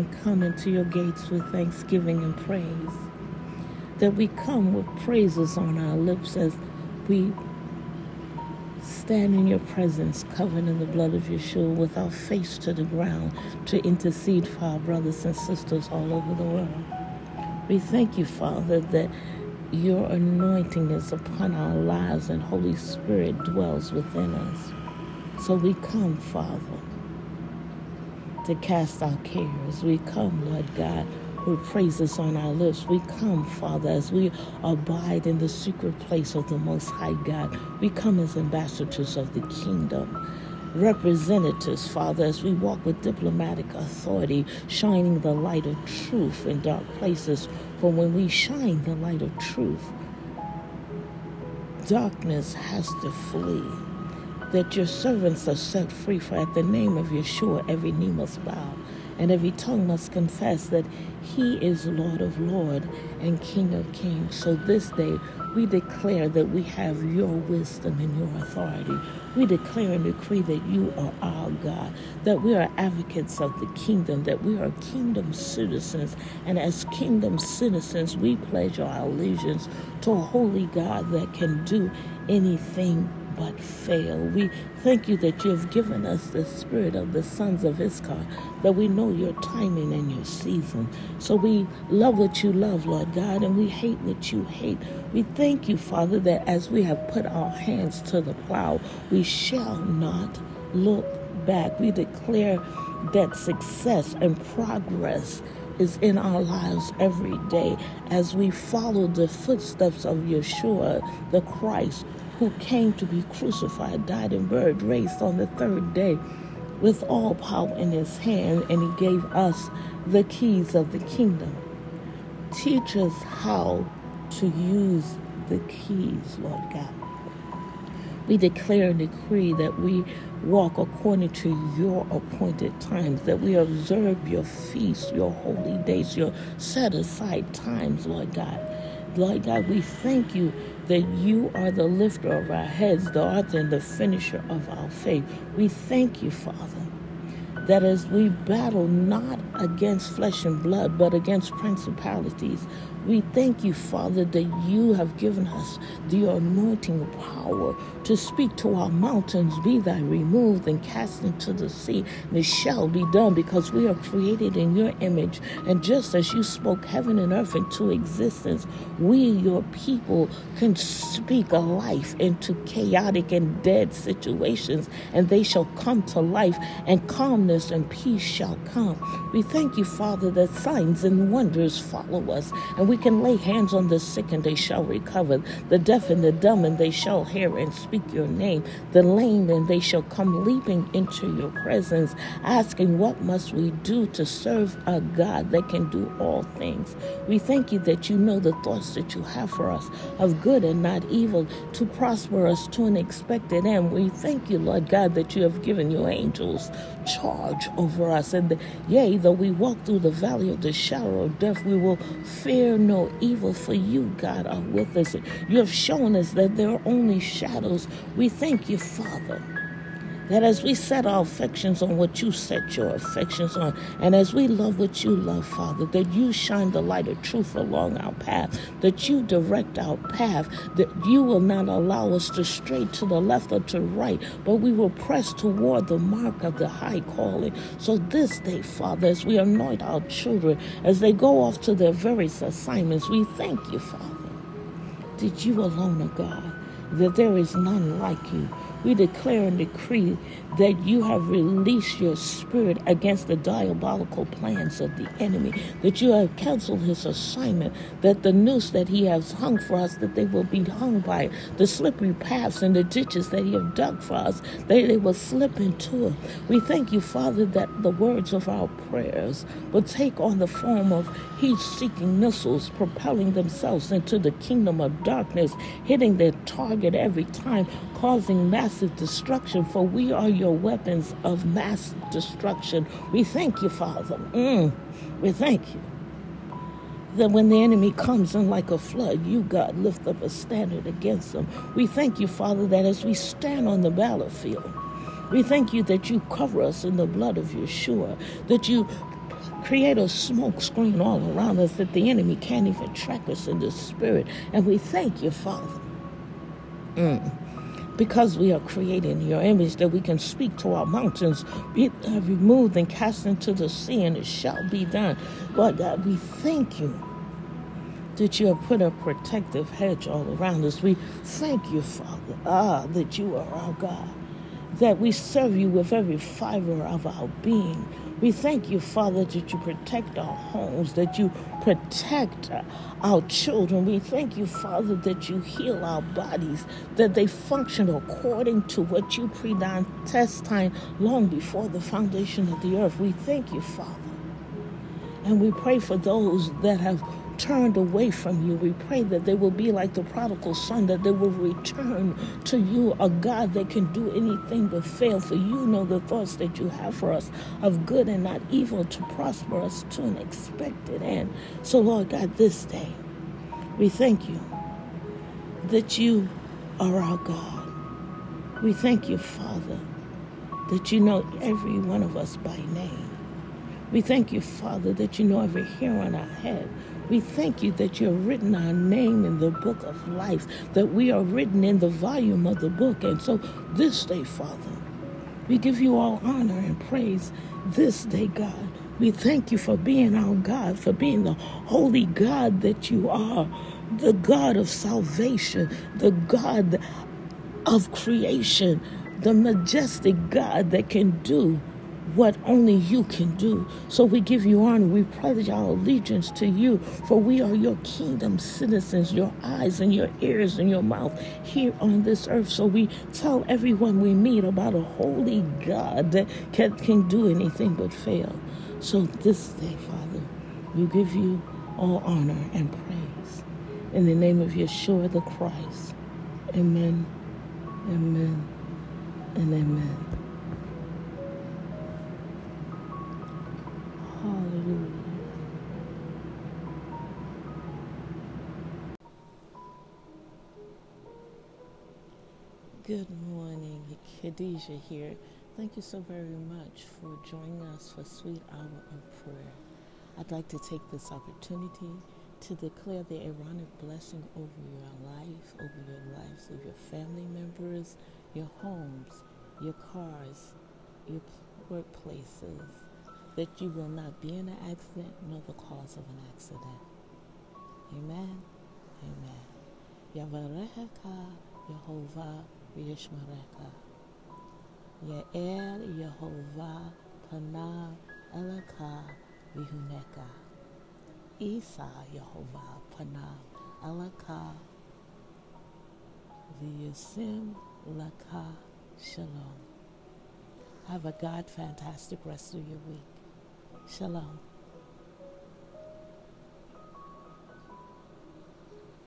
and come into your gates with thanksgiving and praise. That we come with praises on our lips as we stand in your presence, covered in the blood of Yeshua, with our face to the ground to intercede for our brothers and sisters all over the world. We thank you, Father, that your anointing is upon our lives and Holy Spirit dwells within us. So we come, Father, to cast our cares. We come, Lord God, with praises on our lips. We come, Father, as we abide in the secret place of the Most High God. We come as ambassadors of the kingdom representatives, Father, as we walk with diplomatic authority, shining the light of truth in dark places. For when we shine the light of truth, darkness has to flee that your servants are set free, for at the name of Yeshua every knee must bow and every tongue must confess that he is Lord of Lords and King of Kings. So this day we declare that we have your wisdom and your authority. We declare and decree that you are our God, that we are advocates of the kingdom, that we are kingdom citizens. And as kingdom citizens, we pledge our allegiance to a holy God that can do anything but fail. We thank you that you have given us the spirit of the sons of Issachar, that we know your timing and your season. So we love what you love, Lord God, and we hate what you hate. We thank you, Father, that as we have put our hands to the plow, we shall not look back. We declare that success and progress is in our lives every day as we follow the footsteps of Yeshua, the Christ, who came to be crucified, died, and buried, raised on the third day with all power in his hand, and he gave us the keys of the kingdom. Teach us how to use the keys, Lord God. We declare and decree that we walk according to your appointed times, that we observe your feasts, your holy days, your set aside times, Lord God. Lord God, we thank you that you are the lifter of our heads, the author and the finisher of our faith. We thank you, Father, that as we battle not against flesh and blood, but against principalities, we thank you, Father, that you have given us the anointing power to speak to our mountains, be thy removed and cast into the sea. And it shall be done because we are created in your image. And just as you spoke heaven and earth into existence, we, your people, can speak a life into chaotic and dead situations, and they shall come to life, and calmness and peace shall come. We thank you, Father, that signs and wonders follow us, and we can lay hands on the sick and they shall recover, the deaf and the dumb and they shall hear and speak your name, the lame and they shall come leaping into your presence, asking, What must we do to serve a God that can do all things? We thank you that you know the thoughts that you have for us of good and not evil, to prosper us to an expected end. We thank you, Lord God, that you have given your angels charge over us. And yea, though we walk through the valley of the shadow of death, we will fear no evil, for you, God, are with us. You have shown us that there are only shadows. We thank you, Father that as we set our affections on what you set your affections on, and as we love what you love, Father, that you shine the light of truth along our path, that you direct our path, that you will not allow us to stray to the left or to right, but we will press toward the mark of the high calling. So this day, Father, as we anoint our children, as they go off to their various assignments, we thank you, Father, that you alone are God, that there is none like you. We declare and decree that you have released your spirit against the diabolical plans of the enemy, that you have canceled his assignment, that the noose that he has hung for us, that they will be hung by it, the slippery paths and the ditches that he have dug for us, that they will slip into it. We thank you, Father, that the words of our prayers will take on the form of heat-seeking missiles, propelling themselves into the kingdom of darkness, hitting their target every time, causing massive destruction, for we are your weapons of mass destruction. We thank you, Father. Mm, we thank you. That when the enemy comes in like a flood, you, God, lift up a standard against them. We thank you, Father, that as we stand on the battlefield, we thank you that you cover us in the blood of Yeshua, that you Create a smoke screen all around us that the enemy can't even track us in the spirit. And we thank you, Father. Mm because we are created in your image, that we can speak to our mountains, be removed and cast into the sea, and it shall be done. Lord God, we thank you that you have put a protective hedge all around us. We thank you, Father, ah, that you are our God, that we serve you with every fiber of our being. We thank you, Father, that you protect our homes, that you protect our children. We thank you, Father, that you heal our bodies, that they function according to what you predestined long before the foundation of the earth. We thank you, Father. And we pray for those that have turned away from you. We pray that they will be like the prodigal son, that they will return to you, a God that can do anything but fail. For you know the thoughts that you have for us of good and not evil to prosper us to an expected end. So, Lord God, this day, we thank you that you are our God. We thank you, Father, that you know every one of us by name. We thank you, Father, that you know every hair on our head. We thank you that you have written our name in the book of life, that we are written in the volume of the book. And so this day, Father, we give you all honor and praise this day, God. We thank you for being our God, for being the holy God that you are, the God of salvation, the God of creation, the majestic God that can do what only you can do. So we give you honor. We pledge our allegiance to you, for we are your kingdom citizens, your eyes and your ears and your mouth here on this earth. So we tell everyone we meet about a holy God that can, can do anything but fail. So this day, Father, we give you all honor and praise. In the name of Yeshua the Christ. Amen, amen, and amen. Good morning, Khadijah here. Thank you so very much for joining us for Sweet Hour of Prayer. I'd like to take this opportunity to declare the Aaronic blessing over your life, over your lives of your family members, your homes, your cars, your workplaces, that you will not be in an accident nor the cause of an accident. Amen. Amen. Yavarehaka Yehovah וישמרך. יאר יהובה פניו אליך ויהונך. יישא יהובה פניו אליך וישם לך shalom. Have a God fantastic rest of your week. Shalom.